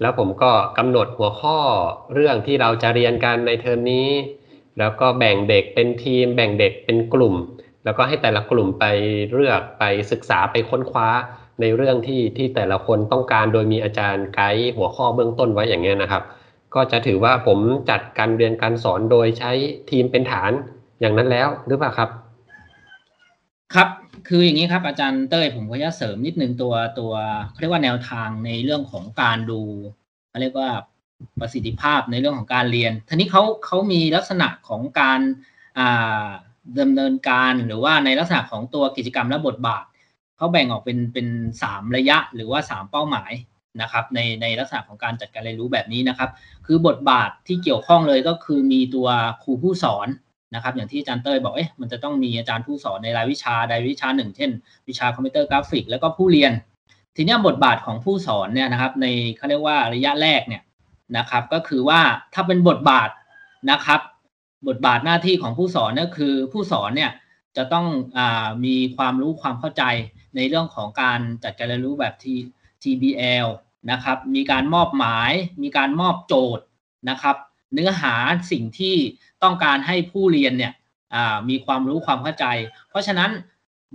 แล้วผมก็กำหนดหัวข้อเรื่องที่เราจะเรียนกันในเทอมนี้ แล้วก็แบ่งเด็กเป็นทีม แบ่งเด็กเป็นกลุ่ม แล้วก็ให้แต่ละกลุ่มไปเลือกไปศึกษาไปค้นคว้าในเรื่องที่ที่แต่ละคนต้องการโดยมีอาจารย์ไกด์หัวข้อเบื้องต้นไว้อย่างเงี้ยนะครับ ก็จะถือว่าผมจัดการเรียนการสอนโดยใช้ทีมเป็นฐานอย่างนั้นแล้วหรือเปล่าครับ ครับคืออย่างนี้ครับอาจารย์เต้ยผมก็จะเสริมนิดนึงตัวตัวเขาเรียกว่าแนวทางในเรื่องของการดูเขาเรียกว่า ประสิทธิภาพในเรื่องของการเรียนทีนี้เขาเขามีลักษณะของการอ่าดำเนินการหรือว่าในลักษณะของตัวกิจกรรมและบทบาทเขาแบ่งออกเป็นเป็นสามระยะหรือว่าสามเป้าหมายนะครับในในลักษณะของการจัดการเรียนรู้แบบนี้นะครับ คือบทบาทที่เกี่ยวข้องเลยก็คือมีตัวครูผู้สอนนะครับ อย่างที่อาจารย์เต้ยบอกเอ๊ะมันจะต้องมีอาจารย์ผู้สอนในรายวิชาใดวิชาหนึ่ง เช่น วิชาคอมพิวเตอร์กราฟิก แล้วก็ผู้เรียน ทีนี้บทบาทของผู้สอนเนี่ยนะครับในเขาเรียกว่าระยะแรกเนี่ย นะครับ ก็คือว่าถ้าเป็นบทบาทนะครับ บทบาทหน้าที่ของผู้สอนเนี่ยคือผู้สอนเนี่ยจะต้องอมีความรู้ความเข้าใจในเรื่องของการจัดการเรียนรู้แบบ TBL นะครับ มีการมอบหมาย มีการมอบโจทย์นะครับ เนื้อหาสิ่งที่ต้องการให้ผู้เรียนเนี่ยมีความรู้ความเข้าใจ เพราะฉะนั้น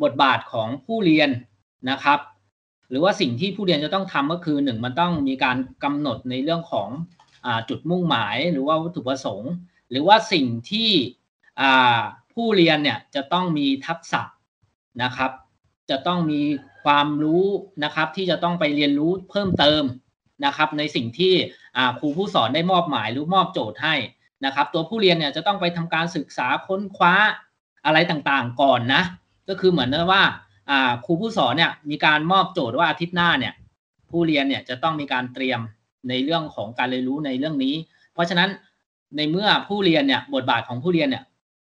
บทบาทของผู้เรียนนะครับ หรือว่าสิ่งที่ผู้เรียนจะต้องทำก็คือหนึ่งมันต้องมีการกำหนดในเรื่องของอจุดมุ่งหมาย หรือว่าวัตถุประสงค์ หรือว่าสิ่งที่ผู้เรียนเนี่ยจะต้องมีทักษะนะครับ จะต้องมีความรู้นะครับ ที่จะต้องไปเรียนรู้เพิ่มเติมนะครับ ในสิ่งที่ครูผู้สอนได้มอบหมายหรือมอบโจทย์ให้นะครับ ตัวผู้เรียนเนี่ยจะต้องไปทำการศึกษาค้นคว้าอะไรต่างๆ ก่อนนะ ก็คือเหมือนว่า ครูผู้สอนเนี่ยมีการมอบโจทย์ว่าอาทิตย์หน้าเนี่ยผู้เรียนเนี่ยจะต้องมีการเตรียมในเรื่องของการเรียนรู้ในเรื่องนี้ เพราะฉะนั้นในเมื่อผู้เรียนเนี่ยบทบาทของผู้เรียนเนี่ย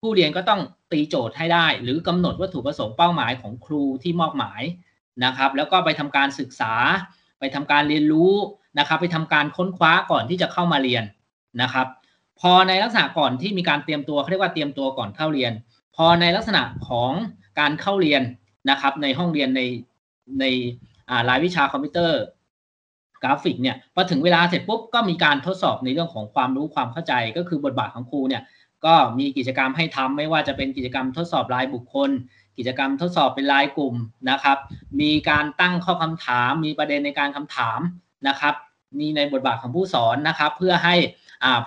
ผู้เรียนก็ต้องตีโจทย์ให้ได้ หรือกำหนดวัตถุประสงค์เป้าหมายของครูที่มอบหมายนะครับ แล้วก็ไปทำการศึกษา ไปทำการเรียนรู้นะครับ ไปทำการค้นคว้าก่อนที่จะเข้ามาเรียนนะครับ พอในลักษณะก่อนที่มีการเตรียมตัวเขาเรียกว่าเตรียมตัวก่อนเข้าเรียน พอในลักษณะของการเข้าเรียน นะครับ ในห้องเรียนในในรายวิชาคอมพิวเตอร์กราฟิกเนี่ยพอถึงเวลาเสร็จปุ๊บก็มีการทดสอบในเรื่องของความรู้ความเข้าใจก็คือบทบาทของครูเนี่ยก็มีกิจกรรมให้ทำไม่ว่าจะเป็นกิจกรรมทดสอบรายบุคคล กิจกรรมทดสอบเป็นรายกลุ่มนะครับ มีการตั้งข้อคำถาม มีประเด็นในการคำถามนะครับมีในบทบาทของผู้สอนนะครับ เพื่อให้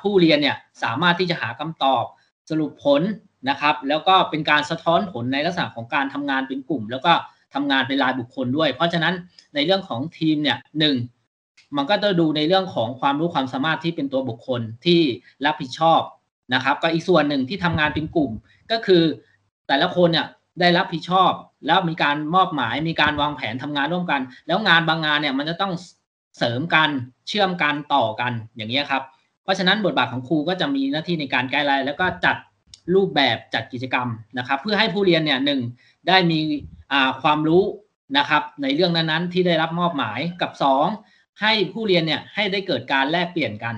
ผู้เรียนเนี่ยสามารถที่จะหาคำตอบสรุปผล นะครับ แล้วก็เป็นการสะท้อนผลในลักษณะของการทำงานเป็นกลุ่ม แล้วก็ทำงานเป็นรายบุคคลด้วย เพราะฉะนั้นในเรื่องของทีมเนี่ยหนึ่งมันก็จะดูในเรื่องของความรู้ความสามารถที่เป็นตัวบุคคลที่รับผิดชอบนะครับก็อีกส่วนหนึ่งที่ทำงานเป็นกลุ่ม ก็คือแต่ละคนเนี่ยได้รับผิดชอบ แล้วมีการมอบหมายมีการวางแผนทำงานร่วมกัน แล้วงานบางงานเนี่ยมันจะต้องเสริมกันเชื่อมกันต่อกันอย่างนี้ครับ เพราะฉะนั้นบทบาทของครูก็จะมีหน้าที่ในการไกด์ไลน์แล้วก็จัด รูปแบบจัดกิจกรรมนะครับ เพื่อให้ผู้เรียนเนี่ยหนึ่งได้มีความรู้นะครับ ในเรื่องนั้นๆ ที่ได้รับมอบหมายกับ 2 ให้ผู้เรียนเนี่ยให้ได้เกิดการแลกเปลี่ยนกัน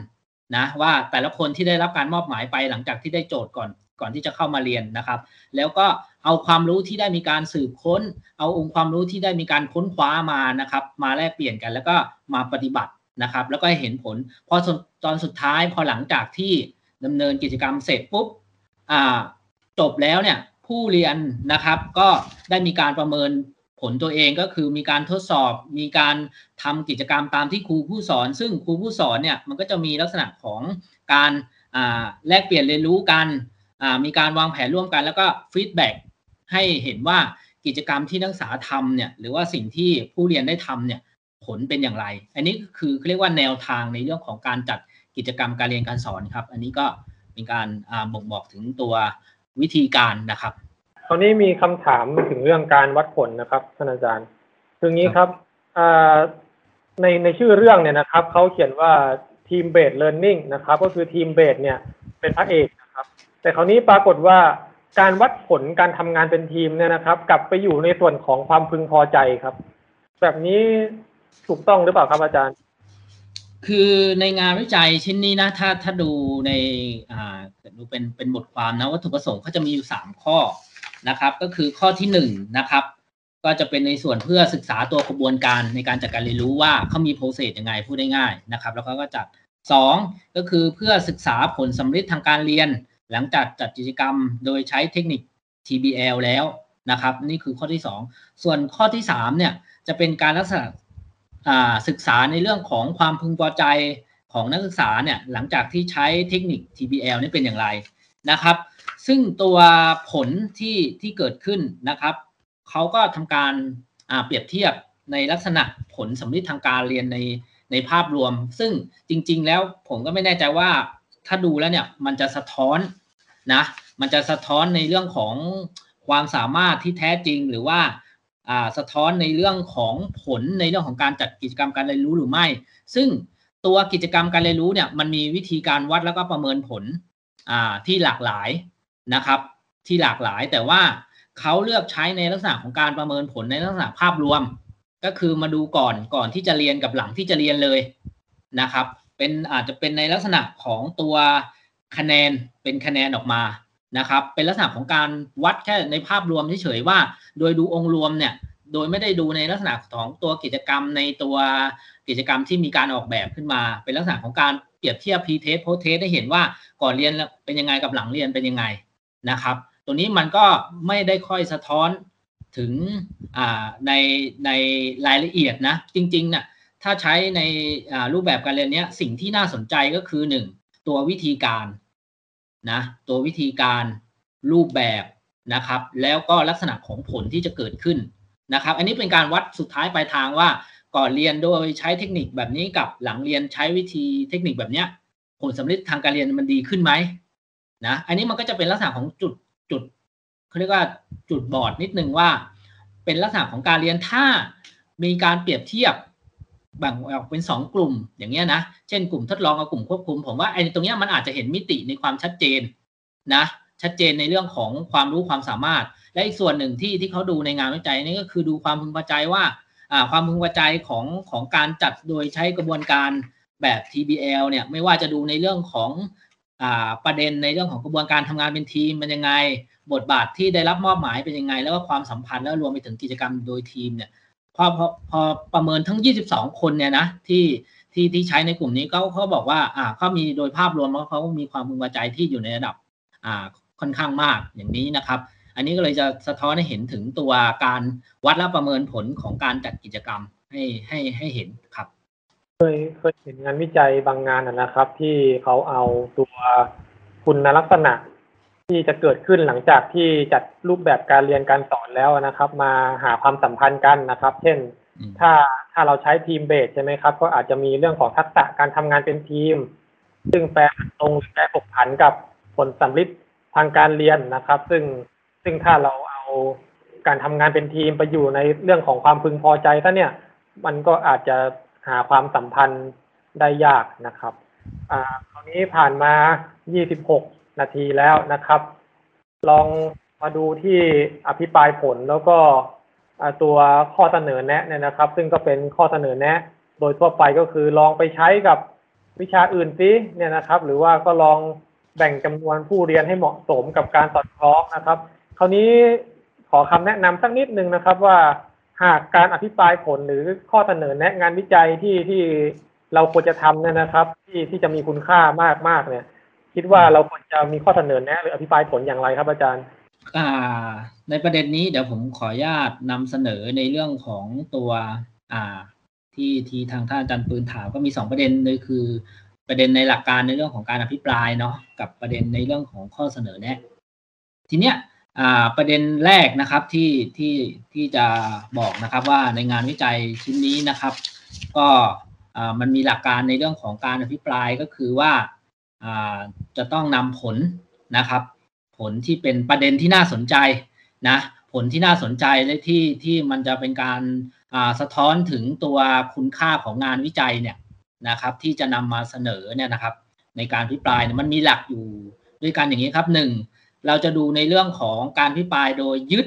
นะว่าแต่ละคนที่ได้รับการมอบหมายไปหลังจากที่ได้โจทย์ก่อนก่อนที่จะเข้ามาเรียนนะครับ แล้วก็เอาความรู้ที่ได้มีการสืบค้น เอาองค์ความรู้ที่ได้มีการค้นคว้ามานะครับ มาแลกเปลี่ยนกัน แล้วก็มาปฏิบัตินะครับ แล้วก็ให้เห็นผลพอตอนสุดท้ายพอหลังจากที่ดำเนินกิจกรรมเสร็จปุ๊บ จบแล้วเนี่ยผู้เรียนนะครับก็ได้มีการประเมินผลตัวเองก็คือมีการทดสอบมีการทำกิจกรรมตามที่ครูผู้สอน ซึ่งครูผู้สอนเนี่ยมันก็จะมีลักษณะของการแลกเปลี่ยนเรียนรู้กันมีการวางแผนร่วมกัน แล้วก็ฟีดแบ็กให้เห็นว่ากิจกรรมที่นักศึกษาทำเนี่ยหรือว่าสิ่งที่ผู้เรียนได้ทำเนี่ยผลเป็นอย่างไร อันนี้คือเรียกว่าแนวทางในเรื่องของการจัดกิจกรรมการเรียนการสอนครับ อันนี้ก็ เป็นการบ่งบอกถึงตัววิธีการนะครับคราวนี้มีคำถามถึงเรื่องการวัดผลนะครับท่านอาจารย์คืองี้ครับในในชื่อเรื่องเนี่ยนะครับเขาเขียนว่าทีมเบสเลิร์นนิ่งนะครับก็คือทีมเบสเนี่ยเป็นพระเอกนะครับ แต่คราวนี้ปรากฏว่าการวัดผลการทำงานเป็นทีมเนี่ยนะครับ กลับไปอยู่ในส่วนของความพึงพอใจครับ แบบนี้ถูกต้องหรือเปล่าครับอาจารย์ คือในงานวิจัยชิ้นนี้นะถ้าถ้าดูในอ่าดูเป็นเป็นบทความนะวัตถุประสงค์เขาจะมีอยู่สามข้อนะครับ ก็คือข้อที่1นนะครับ ก็จะเป็นในส่วนเพื่อศึกษาตัวกระบวนการในการจัดการเรียนรู้ว่าเขามีโปรเซสยังไงพูดได้ง่ายนะครับ แล้วเขาก็จัดสองก็คือเพื่อศึกษาผลสำเร็จทางการเรียน หลังจากจัดกิจกรรมโดยใช้เทคนิค TBL แล้วนะครับ นี่คือข้อที่สองส่วนข้อที่สามเนี่ยจะเป็นการลักษณะ ศึกษาในเรื่องของความพึงพอใจของนักศึกษาเนี่ยหลังจากที่ใช้เทคนิค TBL นี่เป็นอย่างไรนะครับ ซึ่งตัวผลที่ที่เกิดขึ้นนะครับเขาก็ทำการเปรียบเทียบในลักษณะผลสำลิดทางการเรียนในในภาพรวม ซึ่งจริง ๆ แล้วผมก็ไม่แน่ใจว่าถ้าดูแล้วเนี่ยมันจะสะท้อนนะมันจะสะท้อนในเรื่องของความสามารถที่แท้จริงหรือว่า สะท้อนในเรื่องของผลในเรื่องของการจัดกิจกรรมการเรียนรู้หรือไม่ ซึ่งตัวกิจกรรมการเรียนรู้เนี่ยมันมีวิธีการวัดแล้วก็ประเมินผลที่หลากหลายนะครับ ที่หลากหลายแต่ว่าเขาเลือกใช้ในลักษณะของการประเมินผลในลักษณะภาพรวม ก็คือมาดูก่อนก่อนที่จะเรียนกับหลังที่จะเรียนเลยนะครับ เป็นอาจจะเป็นในลักษณะของตัวคะแนนเป็นคะแนนออกมา นะครับ เป็นลักษณะของการวัดแค่ในภาพรวมเฉยๆว่า โดยดูองค์รวมเนี่ย โดยไม่ได้ดูในลักษณะของตัวกิจกรรมในตัวกิจกรรมที่มีการออกแบบขึ้นมา เป็นลักษณะของการเปรียบเทียบ pre test post test ได้เห็นว่าก่อนเรียนเป็นยังไงกับหลังเรียนเป็นยังไงนะครับ ตัวนี้มันก็ไม่ได้ค่อยสะท้อนถึงในในรายละเอียดนะ จริงๆนะ่ะถ้าใช้ในรูปแบบการเรียนนี้สิ่งที่น่าสนใจก็คือหนึ่งตัววิธีการ นะตัววิธีการรูปแบบนะครับ แล้วก็ลักษณะของผลที่จะเกิดขึ้นนะครับ อันนี้เป็นการวัดสุดท้ายปลายทางว่าก่อนเรียนโดยใช้เทคนิคแบบนี้กับหลังเรียนใช้วิธีเทคนิคแบบนี้ผลสำเร็จทางการเรียนมันดีขึ้นไหมนะอันนี้มันก็จะเป็นลักษณะของจุดจุดเขาเรียกว่าจุดบอดนิดนึงว่า เป็นลักษณะของการเรียนถ้ามีการเปรียบเทียบ แบ่งออกเป็นสองกลุ่มอย่างเงี้ยนะ เช่นกลุ่มทดลองกับกลุ่มควบคุม ผมว่าไอ้ตรงเนี้ยมันอาจจะเห็นมิติในความชัดเจนนะชัดเจนในเรื่องของความรู้ความสามารถ และอีกส่วนหนึ่งที่ที่เขาดูในงานวิจัยนี่ก็คือดูความพึงพอใจว่าความพึงพอใจของของการจัดโดยใช้กระบวนการแบบ TBL เนี่ยไม่ว่าจะดูในเรื่องของประเด็นในเรื่องของกระบวนการทำงานเป็นทีมเป็นยังไง บทบาทที่ได้รับมอบหมายเป็นยังไง แล้วก็ความสัมพันธ์แล้วรวมไปถึงกิจกรรมโดยทีมเนี่ย พอพอพอประเมินทั้ง 22 คนเนี่ยนะที่ที่ที่ใช้ในกลุ่มนี้เขาเขาบอกว่าอ่าเขามีโดยภาพรวมแล้วเขามีความพึงพอใจที่อยู่ในระดับอ่าค่อนข้างมากอย่างนี้นะครับ อันนี้ก็เลยจะสะท้อนให้เห็นถึงตัวการวัดและประเมินผลของการจัดกิจกรรมให้ให้ให้เห็นครับเคยเคยเห็นงานวิจัยบางงานนะครับ ที่เขาเอาตัวคุณลักษณะ ที่จะเกิดขึ้นหลังจากที่จัดรูปแบบการเรียนการสอนแล้วนะครับ มาหาความสัมพันธ์กันนะครับ เช่น ถ้าถ้าเราใช้ทีมเบสใช่ไหมครับ ก็อาจจะมีเรื่องของทักษะการทำงานเป็นทีม ซึ่งแปลตรงแปลผกผันกับผลสัมฤทธิ์ทางการเรียนนะครับ ซึ่งซึ่งถ้าเราเอาการทำงานเป็นทีมไปอยู่ในเรื่องของความพึงพอใจซะเนี่ย มันก็อาจจะหาความสัมพันธ์ได้ยากนะครับอ่าคราวนี้ผ่านมา 26 นาทีแล้วนะครับ ลองมาดูที่อภิปรายผลแล้วก็ตัวข้อเสนอแนะเนี่ยนะครับ ซึ่งก็เป็นข้อเสนอแนะ โดยทั่วไปก็คือลองไปใช้กับวิชาอื่นซิเนี่ยนะครับ หรือว่าก็ลองแบ่งจำนวนผู้เรียนให้เหมาะสมกับการสอดคล้องนะครับ คราวนี้ขอคำแนะนำสักนิดนึงนะครับว่าหากการอภิปรายผลหรือข้อเสนอแนะงานวิจัยที่ที่เราควรจะทำเนี่ยนะครับ ที่ที่จะมีคุณค่ามากมากเนี่ย คิดว่าเราควรจะมีข้อเสนอแนะหรืออภิปรายผลอย่างไรครับอาจารย์อ่าในประเด็นนี้เดี๋ยวผมขออนุญาตนำเสนอในเรื่องของตัวอ่าที่ที่ทางท่านอาจารย์ปืนถามก็มีสองประเด็นเลยคือประเด็นในหลักการในเรื่องของการอภิปรายเนาะกับประเด็นในเรื่องของข้อเสนอแนะทีเนี้ยประเด็นแรกนะครับที่ที่ที่จะบอกนะครับว่าในงานวิจัยชิ้นนี้นะครับ ก็มันมีหลักการในเรื่องของการอภิปรายก็คือว่า จะต้องนำผลนะครับ ผลที่เป็นประเด็นที่น่าสนใจนะผลที่น่าสนใจและที่ที่มันจะเป็นการสะท้อนถึงตัวคุณค่าของงานวิจัยเนี่ยนะครับ ที่จะนำมาเสนอเนี่ยนะครับ ในการอภิปรายเนี่ยมันมีหลักอยู่ด้วยกันอย่างนี้ครับหนึ่งเราจะดูในเรื่องของการพิปรายโดยยึด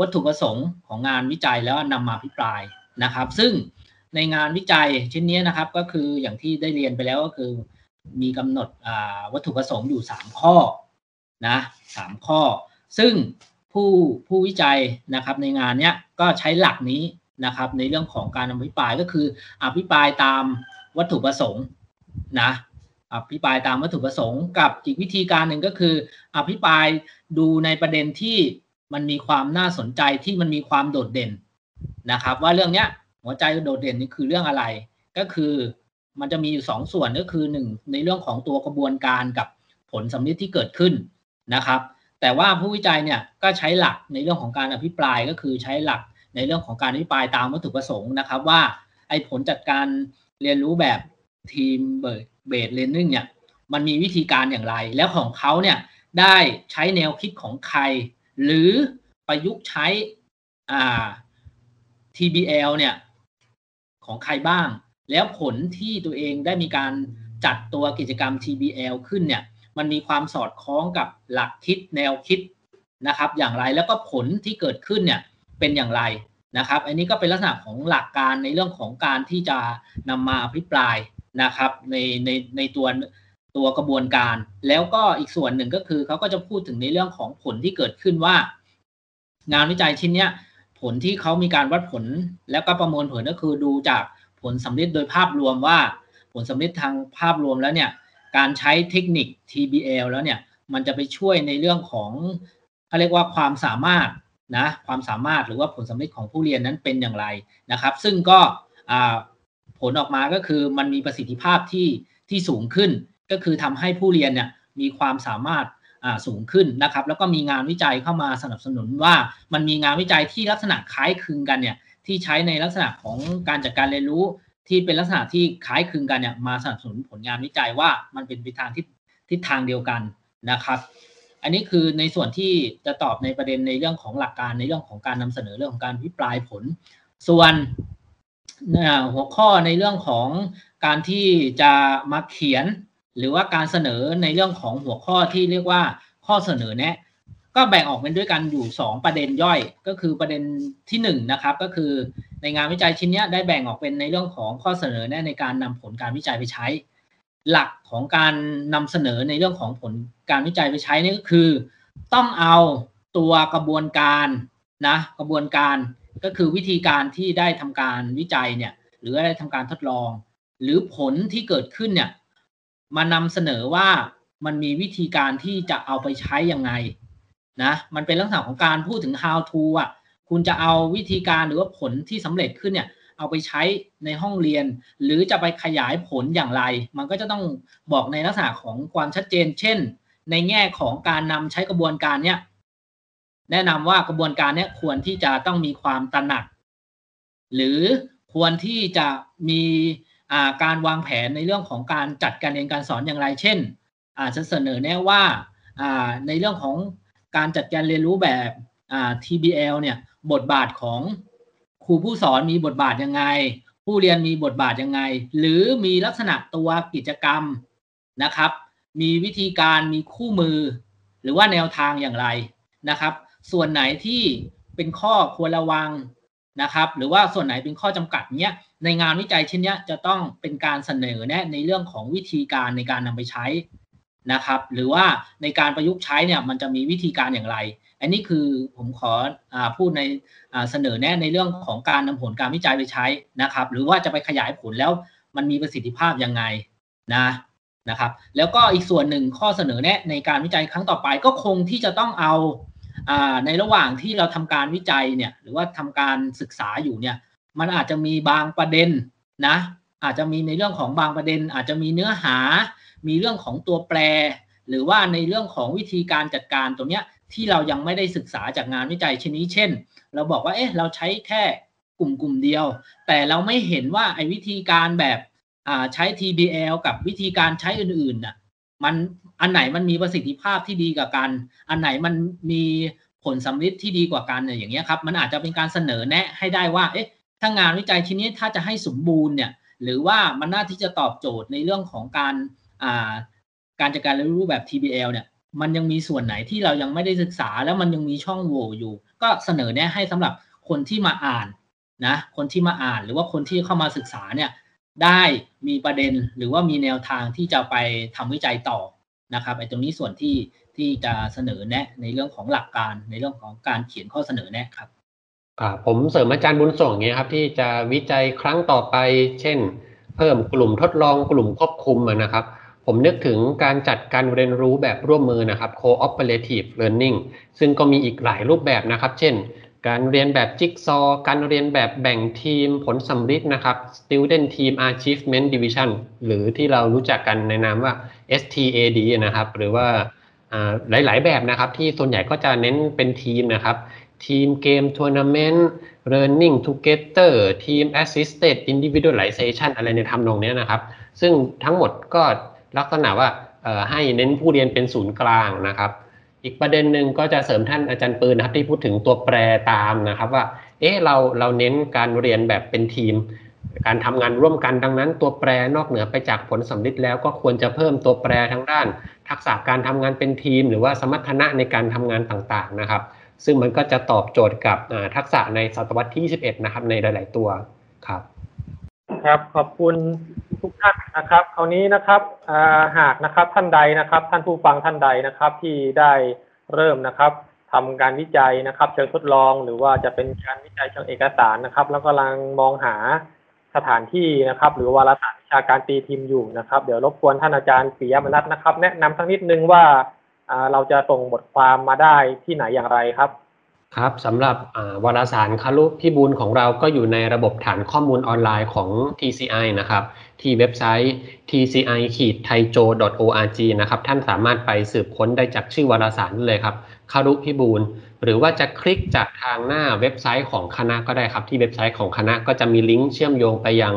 วัตถุประสงค์ของงานวิจัยแล้วนำมาพิปรายนะครับ ซึ่งในงานวิจัยชิ้นนี้นะครับ ก็คืออย่างที่ได้เรียนไปแล้วก็คือ มีกำหนดวัตถุประสงค์อยู่ 3 ข้อนะสข้อ ซึ่งผู้ผู้วิจัยนะครับในงานเนี้ยก็ใช้หลักนี้นะครับในเรื่องของการอภิปรายก็คืออภิปรายตามวัตถุประสงค์นะอภิปรายตามวัตถุประสงค์กับอีกวิธีการหนึ่งก็คือ อภิปรายดูในประเด็นที่มันมีความน่าสนใจที่มันมีความโดดเด่นนะครับ ว่าเรื่องเนี้ยหัวใจโดดเด่นนี่คือเรื่องอะไรก็คือ มันจะมีอยู่สองส่วนก็คือหนึ่งในเรื่องของตัวกระบวนการกับผลสำลิดที่เกิดขึ้นนะครับ แต่ว่าผู้วิจัยเนี่ยก็ใช้หลักในเรื่องของการอภิปรายก็คือใช้หลักในเรื่องของการอภิปรายตามวัตถุประสงค์นะครับ ว่าไอ้ผลจัดการเรียนรู้แบบทีมเบสเลนนิ่งเนี่ยมันมีวิธีการอย่างไร แล้วของเขาเนี่ยได้ใช้แนวคิดของใคร หรือประยุกต์ใช้ TBL เนี่ยของใครบ้าง แล้วผลที่ตัวเองได้มีการจัดตัวกิจกรรม TBL ขึ้นเนี่ยมันมีความสอดคล้องกับหลักคิดแนวคิดนะครับ อย่างไรแล้วก็ผลที่เกิดขึ้นเนี่ยเป็นอย่างไรนะครับ อันนี้ก็เป็นลักษณะของหลักการในเรื่องของการที่จะนำมาอภิปรายนะครับในในในตัวตัวกระบวนการ แล้วก็อีกส่วนหนึ่งก็คือเขาก็จะพูดถึงในเรื่องของผลที่เกิดขึ้นว่า งานวิจัยชิ้นเนี้ยผลที่เขามีการวัดผลแล้วก็ประมวลผลก็คือดูจาก ผลสำเร็จโดยภาพรวมว่า ผลสำเร็จทางภาพรวมแล้วเนี่ยการใช้เทคนิค TBL แล้วเนี่ยมันจะไปช่วยในเรื่องของเขาเรียกว่าความสามารถนะความสามารถหรือว่าผลสำเร็จของผู้เรียนนั้นเป็นอย่างไรนะครับ ซึ่งก็ผลออกมาก็คือมันมีประสิทธิภาพที่ที่สูงขึ้น ก็คือทำให้ผู้เรียนเนี่ยมีความสามารถสูงขึ้นนะครับ แล้วก็มีงานวิจัยเข้ามาสนับสนุนว่ามันมีงานวิจัยที่ลักษณะคล้ายคลึงกันเนี่ย ที่ใช้ในลักษณะของการจัดการเรียนรู้ที่เป็นลักษณะที่คล้ายคลึงกันเนี่ยมาสนับสนุนผลงานวิจัยว่ามันเป็นไปทางทิศทิศทางเดียวกันนะครับ อันนี้คือในส่วนที่จะตอบในประเด็นในเรื่องของหลักการในเรื่องของการนำเสนอเรื่องของการวิปลายผล ส่วนหัวข้อในเรื่องของการที่จะมาเขียน หรือว่าการเสนอในเรื่องของหัวข้อที่เรียกว่าข้อเสนอแนะ ก็แบ่งออกเป็นด้วยกันอยู่ 2 ประเด็นย่อย ก็คือประเด็นที่1นนะครับก็คือในงานวิจัยชิ้นนี้ได้แบ่งออกเป็นในเรื่องของข้อเสนอแนะในการนำผลการวิจัยไปใช้ หลักของการนำเสนอในเรื่องของผลการวิจัยไปใช้นี่ก็คือ ต้องเอาตัวกระบวนการนะกระบวนการก็คือวิธีการที่ได้ทำการวิจัยเนี่ยหรือได้ทำการทดลอง หรือผลที่เกิดขึ้นเนี่ยมานำเสนอว่ามันมีวิธีการที่จะเอาไปใช้ยังไง นะมันเป็นลักษณะของการพูดถึง how to อะคุณจะเอาวิธีการหรือว่าผลที่สำเร็จขึ้นเนี่ยเอาไปใช้ในห้องเรียน หรือจะไปขยายผลอย่างไร มันก็จะต้องบอกในลักษณะของความชัดเจน เช่น ในแง่ของการนำใช้กระบวนการเนี้ยแนะนำว่ากระบวนการเนี้ควรที่จะต้องมีความตระหนัก หรือควรที่จะมีการวางแผนในเรื่องของการจัดการเรียนการสอนอย่างไร เช่นอาจจะเสนอแนะว่าในเรื่องของ การจัดการเรียนรู้แบบ TBL เนี่ยบทบาทของครูผู้สอนมีบทบาทยังไง ผู้เรียนมีบทบาทยังไง หรือมีลักษณะตัวกิจกรรมนะครับ มีวิธีการมีคู่มือ หรือว่าแนวทางอย่างไรนะครับ ส่วนไหนที่เป็นข้อควรระวังนะครับ หรือว่าส่วนไหนเป็นข้อจำกัดเนี้ยในงานวิจัยเชิ้นนี้จะต้องเป็นการเสนอแนะในเรื่องของวิธีการในการนำไปใช้ นะครับ หรือว่าในการประยุกต์ใช้เนี่ยมันจะมีวิธีการอย่างไร อันนี้คือผมขออพูดในเสนอแนะในเรื่องของการนำผลการวิจัยไปใช้นะครับ หรือว่าจะไปขยายผลแล้วมันมีประสิทธิภาพยังไงนะนะครับ แล้วก็อีกส่วนหนึ่งข้อเสนอแนะในการวิจัยครั้งต่อไปก็คงที่จะต้องเอาในระหว่างที่เราทำการวิจัยเนี่ยหรือว่าทำการศึกษาอยู่เนี่ยมันอาจจะมีบางประเด็นนะอาจจะมีในเรื่องของบางประเด็น อาจจะมีเนื้อหา มีเรื่องของตัวแปร หรือว่าในเรื่องของวิธีการจัดการตรงเนี้ยที่เรายังไม่ได้ศึกษาจากงานวิจัยชนิดเช่น เราบอกว่าเอ๊ะเราใช้แค่กลุ่มกลุ่มเดียว แต่เราไม่เห็นว่าไอ้วิธีการแบบใช้ TBL กับวิธีการใช้อื่นๆน่ะมันอันไหนมันมีประสิทธิภาพที่ดีกว่ากัน อันไหนมันมีผลสำลิดที่ดีกว่ากันเนี่ยอย่างเงี้ยครับ มันอาจจะเป็นการเสนอแนะให้ได้ว่า เอ๊ะ ถ้างานวิจัยชิ้นนี้ถ้าจะให้สมบูรณ์เนี่ย หรือว่ามันน่าที่จะตอบโจทย์ในเรื่องของการ การจัดการเรียนรู้แบบ TBL เนี่ยมันยังมีส่วนไหนที่เรายังไม่ได้ศึกษา แล้วมันยังมีช่องโหว่อยู่ ก็เสนอแนะให้สำหรับคนที่มาอ่านนะคนที่มาอ่านหรือว่าคนที่เข้ามาศึกษาเนี่ยได้มีประเด็นหรือว่ามีแนวทางที่จะไปทำวิจัยต่อนะครับไอ้ตรงนี้ส่วนที่ที่จะเสนอแนะในเรื่องของหลักการในเรื่องของการเขียนข้อเสนอแนะครับผมเสริมอาจารย์บุญส่งเงี้ยครับที่จะวิจัยครั้งต่อไป เช่น เพิ่มกลุ่มทดลองกลุ่มควบคุมนะครับ ผมนึกถึงการจัดการเรียนรู้แบบร่วมมือนะครับ cooperative learning ซึ่งก็มีอีกหลายรูปแบบนะครับ เช่น การเรียนแบบจิ๊กซอว์การเรียนแบบแบ่งทีมผลสำลิดนะครับ student team achievement division หรือที่เรารู้จักกันในนามว่า STAD นะครับ หรือว่าอ่าหลาย ๆ แบบนะครับ ที่ส่วนใหญ่ก็จะเน้นเป็นทีมนะครับ ทีมเกมทัวร์นาเมนต์ learning together ทีม assisted individualization อะไรในทำนองเนี้ยนะครับ ซึ่งทั้งหมดก็ ลักษณะว่าให้เน้นผู้เรียนเป็นศูนย์กลางนะครับ อีกประเด็นหนึ่งก็จะเสริมท่านอาจารย์ปืนนะครับที่พูดถึงตัวแปรตามนะครับว่า เอ๊ะเราเราเน้นการเรียนแบบเป็นทีม การทำงานร่วมกันดังนั้น ตัวแปรนอกเหนือไปจากผลสำลิดแล้วก็ควรจะเพิ่มตัวแปรทั้งด้าน ทักษะการทำงานเป็นทีม หรือว่าสมรรถนะในการทำงานต่างๆนะครับ ซึ่งมันก็จะตอบโจทย์กับทักษะในศตวรรษที่ 21 นะครับในหลาย ๆ ตัว ครับ ขอบคุณทุกท่านนะครับ คราวนี้นะครับหากนะครับท่านใดนะครับ ท่านผู้ฟังท่านใดนะครับ ที่ได้เริ่มนะครับทำการวิจัยนะครับ เชิงทดลองหรือว่าจะเป็นการวิจัยเชิงเอกสารนะครับ แล้วกำลังมองหาสถานที่นะครับ หรือวารสารวิชาการตีพิมอยู่นะครับ เดี๋ยวรบกวนท่านอาจารย์ปิยมนัทนะครับ แนะนำสักนิดนึงว่าเราจะส่งบทความมาได้ที่ไหนอย่างไรครับ ครับสำหรับวารสารครุพิบูลของเราก็อยู่ในระบบฐานข้อมูลออนไลน์ของ TCI นะครับ ที่เว็บไซต์ tci-thaijo.org นะครับท่านสามารถไปสืบค้นได้จากชื่อวารสารเลยครับครุพิบูลหรือว่าจะคลิกจากทางหน้าเว็บไซต์ของคณะก็ได้ครับ ที่เว็บไซต์ของคณะก็จะมีลิงก์เชื่อมโยงไปยัง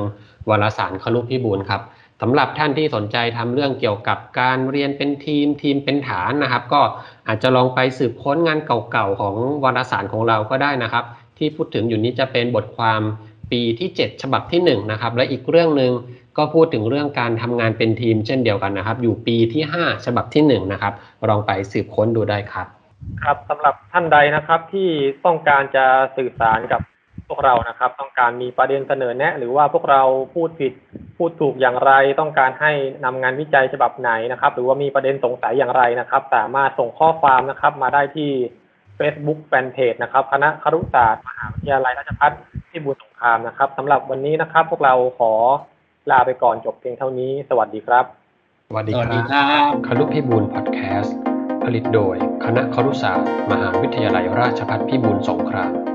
วารสารครุพิบูลครับ สำหรับท่านที่สนใจทำเรื่องเกี่ยวกับการเรียนเป็นทีมทีมเป็นฐานนะครับ ก็อาจจะลองไปสืบค้นงานเก่าๆของวารสารของเราก็ได้นะครับ ที่พูดถึงอยู่นี้จะเป็นบทความปีที่ 7 ฉบับที่1นะครับและอีกเรื่องหนึ่งก็พูดถึงเรื่องการทำงานเป็นทีมเช่นเดียวกันนะครับ อยู่ปีที่ 5 ฉบับที่1นะครับลองไปสืบค้นดูได้ครับ ครับสำหรับท่านใดนะครับที่ต้องการจะสื่อสารกับ วกเรานะครับ ต้องการมีประเด็นเสนอแนะ หรือว่าพวกเราพูดผิดพูดถูกอย่างไร ต้องการให้นำงานวิจัยฉบับไหนนะครับ หรือว่ามีประเด็นสงสัยอย่างไรนะครับ สามารถส่งข้อความนะครับมาได้ที่ Facebook Fanpage นะครับคณะครุศาสตร์มหาวิทยาลัยราชภัฏพิบูลสงครามนะครับสำหรับวันนี้นะครับ พวกเราขอลาไปก่อนจบเพียงเท่านี้ สวัสดีครับ สวัสดีสควัสดีรับครับคารุพิบูลพอดแคสต์ผลิตโดย คณะครุศาสตร์ มหาวิทยาลัยราชภัฏพิบูลสงคราม